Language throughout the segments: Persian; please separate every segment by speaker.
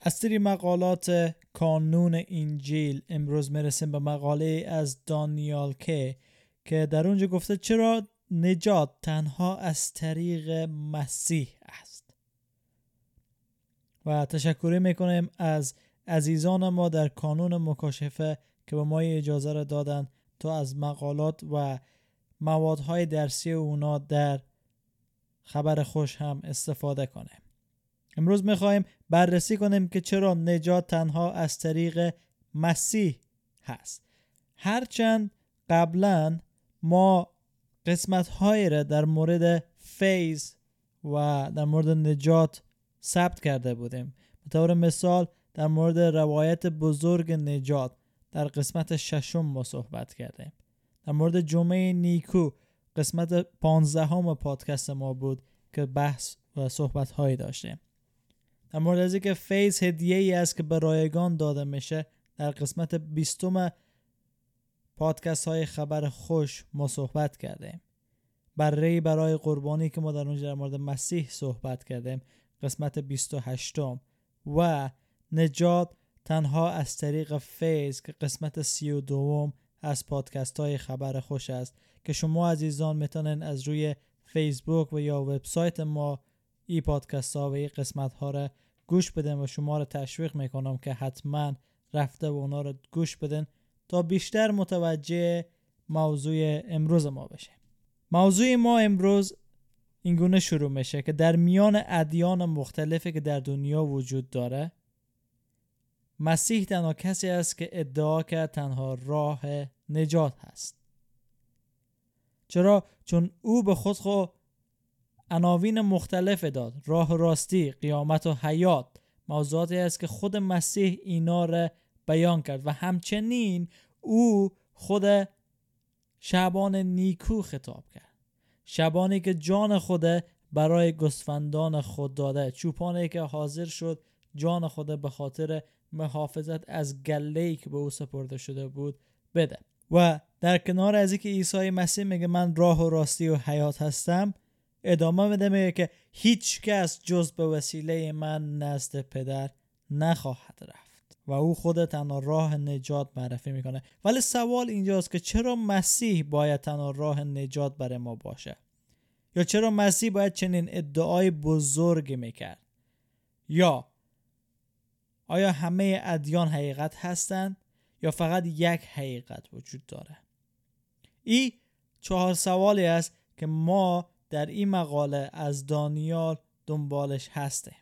Speaker 1: از سری مقالات کانون انجیل امروز می‌رسیم به مقاله از دانیال که که در اونجا گفته چرا نجات تنها از طریق مسیح است. و تشکری می‌کنیم از عزیزان ما در کانون مکاشفه که به ما اجازه را دادن تا از مقالات و موادهای درسی اونا در خبر خوش هم استفاده کنیم. امروز می‌خواهیم بررسی کنیم که چرا نجات تنها از طریق مسیح هست. هرچند قبلا ما قسمت های را در مورد فیض و در مورد نجات ثبت کرده بودیم. به طور مثال در مورد روایت بزرگ نجات در قسمت ششم ما صحبت کردیم. در مورد جمعه نیکو قسمت پانزدهم پادکست ما بود که بحث و صحبت هایی داشتیم. در مورد از که فیض هدیه ای است که به رایگان داده میشه در قسمت بیستم پادکست های خبر خوش ما صحبت کردیم برای برای قربانی که ما در اونجا در مورد مسیح صحبت کردیم قسمت 28 و نجات تنها از طریق فیض که قسمت 32 از پادکست های خبر خوش است. که شما عزیزان می‌تونن از روی فیسبوک و یا وبسایت ما ای پادکست ها و ای قسمت ها را گوش بدن و شما را تشویق می‌کنم که حتما رفته و اونا را گوش بدن تا بیشتر متوجه موضوع امروز ما بشه موضوع ما امروز اینگونه شروع میشه که در میان ادیان مختلفی که در دنیا وجود داره مسیح تنها کسی است که ادعا کرد تنها راه نجات هست. چرا؟ چون او به خود خود عناوین مختلف داد. راه راستی قیامت و حیات. موضوعاتی است که خود مسیح اینا را بیان کرد و همچنین او خود شبان نیکو خطاب کرد. شبانی که جان خود برای گسفندان خود داده چوپانی که حاضر شد جان خود به خاطر محافظت از گله که به او سپرده شده بود بده. و در کنار از اینکه عیسی مسیح میگه من راه و راستی و حیات هستم ادامه میده میگه که هیچ کس جز به وسیله من نزد پدر نخواهد رفت و او خود تنها راه نجات معرفی می‌کنه. ولی سوال اینجاست که چرا مسیح باید تنها راه نجات برای ما باشه؟ یا چرا مسیح باید چنین ادعای بزرگی می‌کرد؟ یا آیا همه ادیان حقیقت هستند؟ یا فقط یک حقیقت وجود داره؟ این چهار سوالی است که ما در این مقاله از دانیال دنبالش هسته.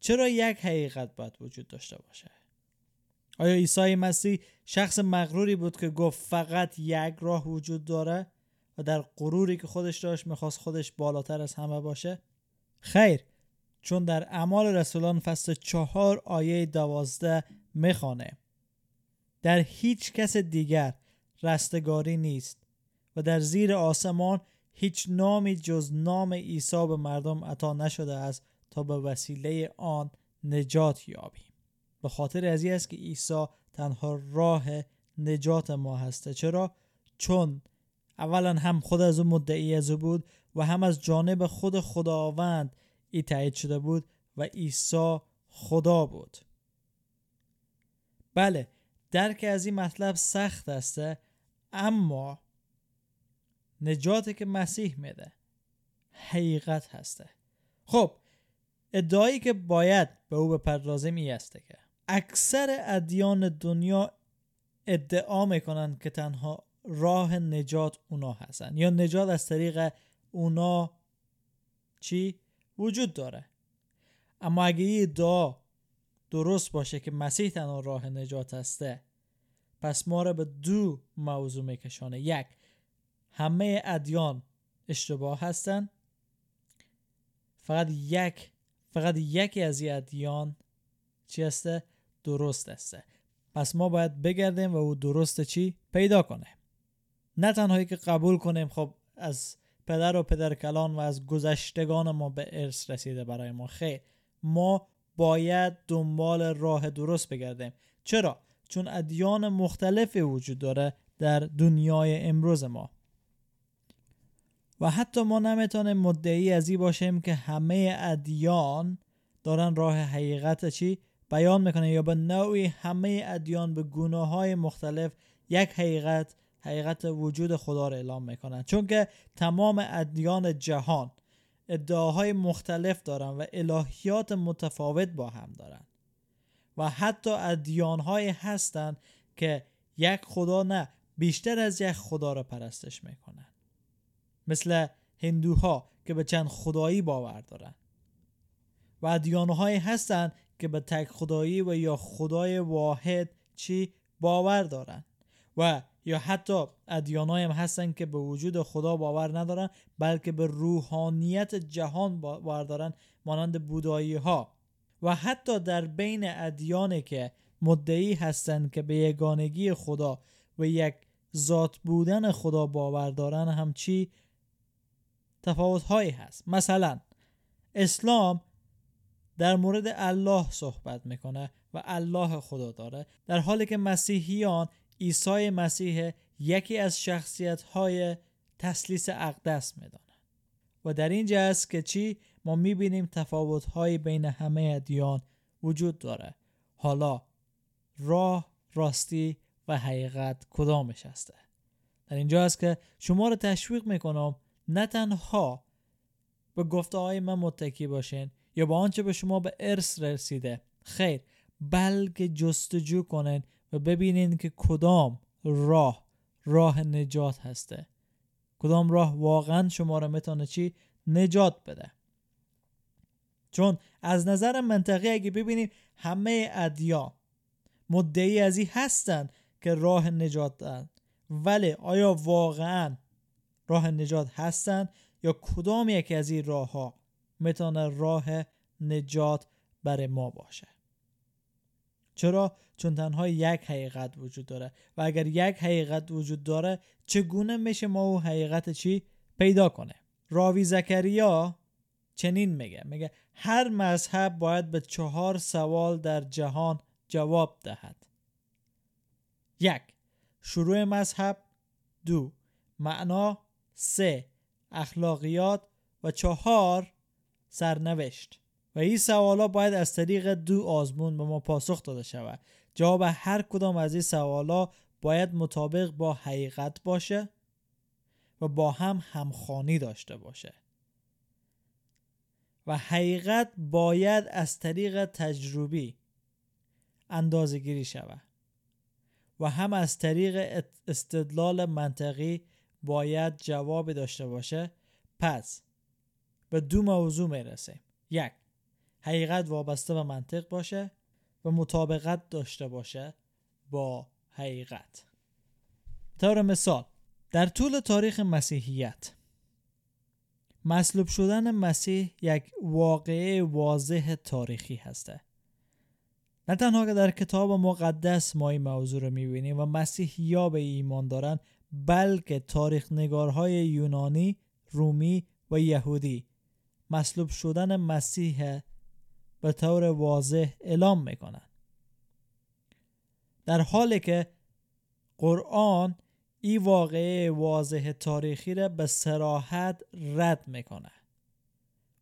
Speaker 1: چرا یک حقیقت باید وجود داشته باشه؟ آیا عیسی مسیح شخص مغروری بود که گفت فقط یک راه وجود داره و در غروری که خودش داشت می‌خواست خودش بالاتر از همه باشه؟ خیر چون در اعمال رسولان فصل چهار آیه دوازده می‌خوانه. در هیچ کس دیگر رستگاری نیست. و در زیر آسمان هیچ نامی جز نام عیسی به مردم عطا نشده است تا به وسیله آن نجات یابیم. به خاطر از است که عیسی تنها راه نجات ما هسته. چرا؟ چون اولا هم خود از او مدعی از او بود و هم از جانب خود خداوند ای تایید شده بود و عیسی خدا بود. بله درک از این مطلب سخت است اما نجاتی که مسیح میده. حقیقت هسته. خب ادعایی که باید به او بپردازیم می است که اکثر ادیان دنیا ادعا می‌کنند که تنها راه نجات اونا هستن. یا نجات از طریق اونا چی؟ وجود داره. اما اگه این ادعا درست باشه که مسیح تنها راه نجات هسته پس ما را به دو موضوع میکشانه. یک همه ادیان اشتباه هستند فقط یک فقط یکی از این ادیان چی هسته؟ درست هسته. پس ما باید بگردیم و او درست چی پیدا کنه. نه تنهایی که قبول کنیم خب از پدر و پدر کلان و از گذشتگان ما به ارث رسیده برای ما. خیر. ما باید دنبال راه درست بگردیم. چرا؟ چون ادیان مختلفی وجود داره در دنیای امروز ما. و حتی ما نمی‌تونیم مدعی از این باشیم که همه ادیان دارن راه حقیقت چی بیان می‌کنه یا به نوعی همه ادیان به گناه های مختلف یک حقیقت حقیقت وجود خدا را اعلام می‌کنن. چون که تمام ادیان جهان ادعاهای مختلف دارن و الهیات متفاوت با هم دارن. و حتی ادیان های هستن که یک خدا نه بیشتر از یک خدا را پرستش می‌کنن. مثل هندوها که به چند خدایی باور دارن. و ادیانهایی هستند که به تک خدایی و یا خدای واحد چی باور دارن. و یا حتی ادیانهایی هم هستن که به وجود خدا باور ندارن بلکه به روحانیت جهان باور دارن مانند بودایی ها و حتی در بین ادیانی که مدعی هستند که به یگانگی خدا و یک ذات بودن خدا باور دارن هم چی؟ تفاوت هایی هست. مثلا اسلام در مورد الله صحبت می‌کنه و الله خدا داره در حالی که مسیحیان عیسی مسیح یکی از شخصیت های تسلیس اقدس می‌دانند. و در اینجا است که چی؟ ما می‌بینیم تفاوت های بین همه ادیان وجود داره. حالا راه راستی و حقیقت کدامش هسته؟ در اینجا است که شما رو تشویق می‌کنم نه تنها به گفته های من متکی باشین یا با آنچه به شما به ارث رسیده خیر بلکه جستجو کنین و ببینین که کدام راه راه نجات هسته. کدام راه واقعا شما را می‌تونه چی؟ نجات بده. چون از نظر منطقی اگه ببینیم همه ادیان مدعی از این هستند که راه نجات دارند ولی آیا واقعا راه نجات هستند یا کدام یکی از این راه ها می‌تونه راه نجات برای ما باشه؟ چرا؟ چون تنها یک حقیقت وجود داره و اگر یک حقیقت وجود داره چگونه میشه ما او حقیقت چی پیدا کنه راوی زکریا چنین میگه میگه هر مذهب باید به چهار سوال در جهان جواب دهد. یک شروع مذهب. دو معنا سه اخلاقیات و چهار سرنوشت. و این سوالا باید از طریق دو آزمون به ما پاسخ داده شود. جواب هر کدام از این سوالا باید مطابق با حقیقت باشه و با هم همخانی داشته باشه. و حقیقت باید از طریق تجربی اندازه گیری شود و هم از طریق استدلال منطقی باید جواب داشته باشه. پس به دو موضوع می‌رسه یک حقیقت وابسته به منطق باشه و مطابقت داشته باشه با حقیقت. طور مثال در طول تاریخ مسیحیت مصلوب شدن مسیح یک واقعه واضح تاریخی هسته. نه تنها که در کتاب مقدس ما این موضوع رو می‌بینیم و مسیحیا به ایمان دارن بلکه تاریخ نگارهای یونانی، رومی و یهودی. مصلوب شدن مسیح به طور واضح اعلام می‌کنن در حالی که قرآن این واقعه واضح تاریخی را به سراحت رد می‌کنه.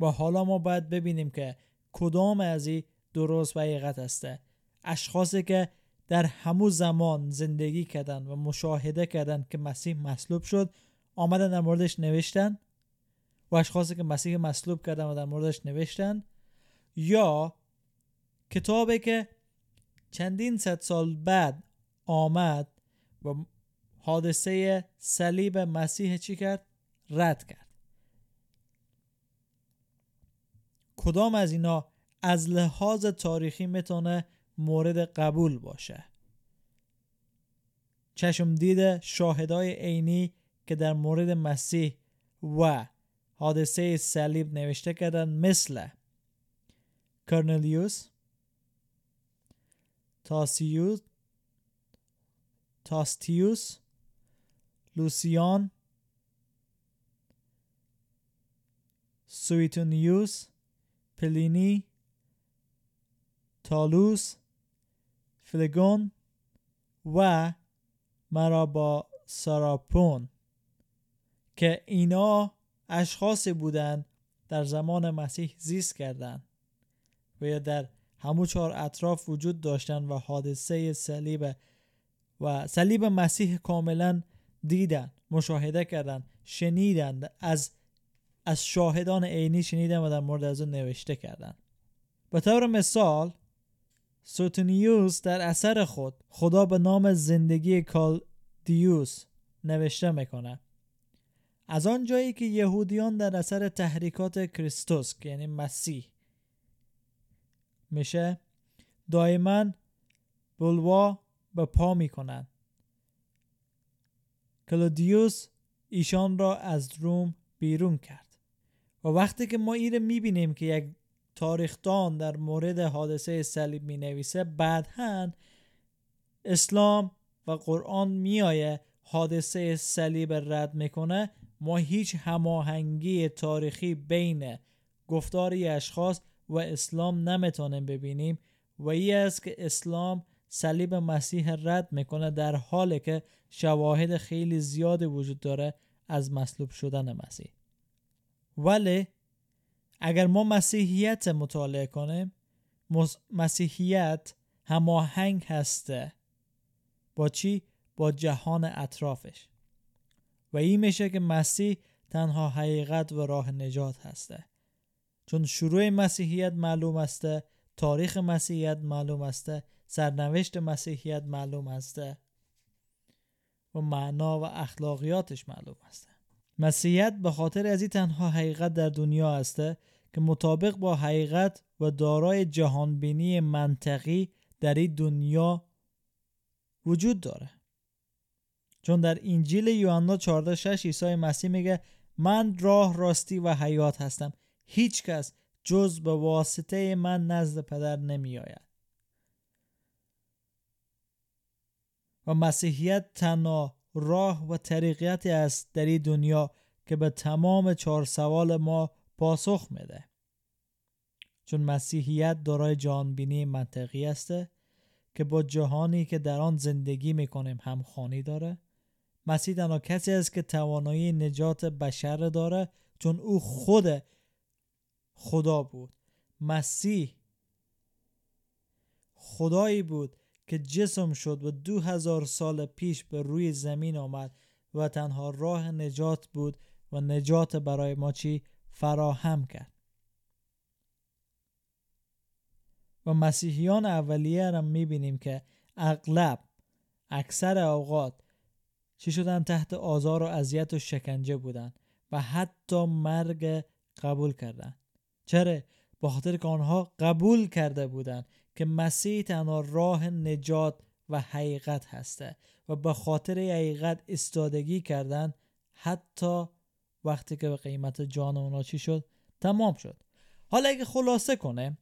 Speaker 1: و حالا ما باید ببینیم که کدام از این درست و حقیقت هسته اشخاصی که در همو زمان زندگی کردن و مشاهده کردن که مسیح مصلوب شد آمدن در موردش نوشتن و اشخاصی که مسیح مصلوب کردن و در موردش نوشتن یا کتابی که چندین صد سال بعد آمد و حادثه صلیب مسیح چی کرد؟ رد کرد کدام از اینا از لحاظ تاریخی می‌تونه مورد قبول باشه. چشم دیده شاهدای عینی که در مورد مسیح و حادثه صلیب نوشته کردن مثل کرنلیوس تاسیوس تاستیوس لوسیان سویتونیوس پلینی تالوس فلگون و مرا با سراپون که اینا اشخاصی بودند در زمان مسیح زیست کردند و یا در همو چهار اطراف وجود داشتند و حادثه صلیب و صلیب مسیح کاملا دیدن مشاهده کردن شنیدند از از شاهدان عینی شنیدن و در مورد از اون نوشته کردن به طور مثال سوتونیوس در اثر خود خدا به نام زندگی کالدیوس نوشته می‌کنه از آن جایی که یهودیان در اثر تحریکات کریستوس یعنی مسیح میشه دائما بلوا به پا می‌کنن کلودیوس ایشان را از روم بیرون کرد. و وقتی که ما ایره می‌بینیم که یک تاریخدان در مورد حادثه صلیب می نویسه بعدها اسلام و قرآن میایه حادثه صلیب رد می‌کنه. ما هیچ هماهنگی تاریخی بین گفتاری اشخاص و اسلام نمی‌تونیم ببینیم. و ای است که اسلام صلیب مسیح رد می‌کنه در حالی که شواهد خیلی زیاد وجود داره از مصلوب شدن مسیح. ولی اگر ما مسیحیت مطالعه کنیم مسیحیت هماهنگ هسته. با چی؟ با جهان اطرافش. و این میشه که مسیح تنها حقیقت و راه نجات هسته. چون شروع مسیحیت معلوم هسته تاریخ مسیحیت معلوم هسته سرنوشت مسیحیت معلوم هسته. و معنا و اخلاقیاتش معلوم هسته. مسیحیت به خاطر از این تنها حقیقت در دنیا هسته که مطابق با حقیقت و دارای جهانبینی منطقی در این دنیا وجود داره چون در انجیل یوحنا 14 6 عیسی مسیح میگه من راه راستی و حیات هستم هیچ کس جز به واسطه من نزد پدر نمی آید. و مسیحیت تنها راه و طریقیتی است در این دنیا که به تمام چهار سوال ما پاسخ میده. چون مسیحیت دارای جهانبینی منطقی است که با جهانی که در آن زندگی می‌کنیم همخوانی داره مسیح تنها کسی است که توانایی نجات بشر داره چون او خود خدا بود. مسیح خدایی بود که جسم شد و دو هزار سال پیش به روی زمین آمد و تنها راه نجات بود و نجات برای ما چی؟ فراهم کرد. و مسیحیان اولیه را می‌بینیم که اغلب اکثر اوقات چی شدن؟ تحت آزار و اذیت و شکنجه بودن و حتی مرگ قبول کردن. چرا؟ به خاطر که آنها قبول کرده بودند که مسیح تنها راه نجات و حقیقت هسته و به خاطر حقیقت استادگی کردن حتی وقتی که به قیمت جان اونا چی شد؟ تمام شد. حالا اگه خلاصه کنه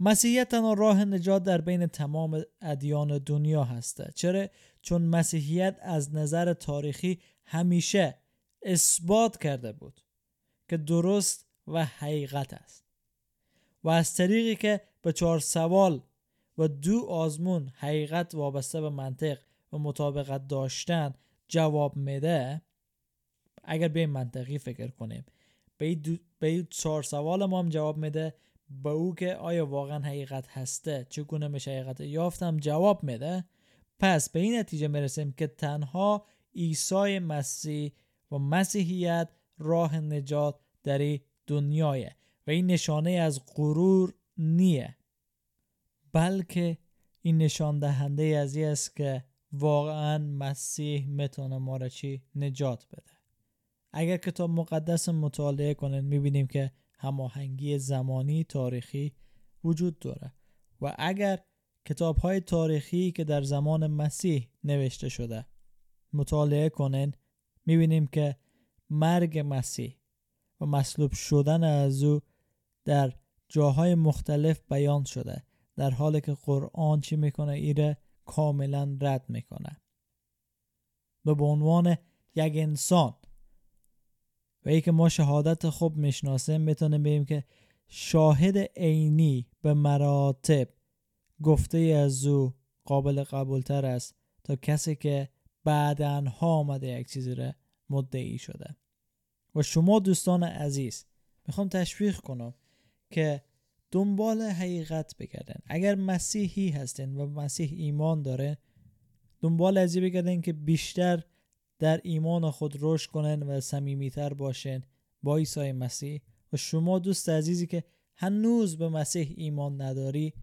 Speaker 1: مسیحیت تنها راه نجات در بین تمام ادیان دنیا هسته. چرا؟ چون مسیحیت از نظر تاریخی همیشه اثبات کرده بود که درست و حقیقت است. و از طریقی که به چهار سوال و دو آزمون حقیقت وابسته به منطق و مطابقت داشتن جواب میده. اگر به منطقی فکر کنیم. به این چهار سوال ما هم جواب میده. به او که آیا واقعا حقیقت هسته؟ چگونه میشه حقیقت یافتم جواب میده. پس به این نتیجه می‌رسیم که تنها عیسی مسیح و مسیحیت راه نجات در دنیاه و این نشانه از غرور نیه. بلکه این نشان دهنده از است که واقعا مسیح می‌تونه ما را چی؟ نجات بده. اگر کتاب مقدس مطالعه کنید می‌بینیم که هماهنگی زمانی تاریخی وجود داره. و اگر کتاب های تاریخی که در زمان مسیح نوشته شده مطالعه کنین می‌بینیم که مرگ مسیح و مصلوب شدن از او در جاهای مختلف بیان شده در حالی که قرآن چی می‌کنه؟ ایره کاملا رد می‌کنه. و به عنوان یک انسان. و ای که ما شهادت خوب می‌شناسیم می‌تونیم بگیم که شاهد عینی به مراتب گفته از او قابل قبولتر است تا کسی که بعدنها آمده یک چیزی را مدعی شده. و شما دوستان عزیز می‌خوام تشویق کنم. که دنبال حقیقت بگردن. اگر مسیحی هستین و مسیح ایمان داره دنبال ازی بگردن که بیشتر در ایمان خود رشد کنن و صمیمیتر باشن با عیسی مسیح. و شما دوست عزیزی که هنوز به مسیح ایمان نداری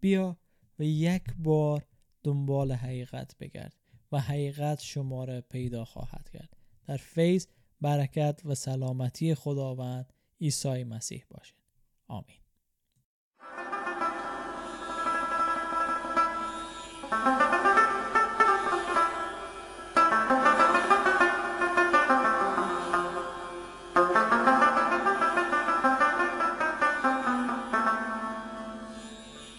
Speaker 1: بیا و یک بار دنبال حقیقت بگرد و حقیقت شما را پیدا خواهد کرد. در فیض برکت و سلامتی خداوند عیسی مسیح باشید آمین.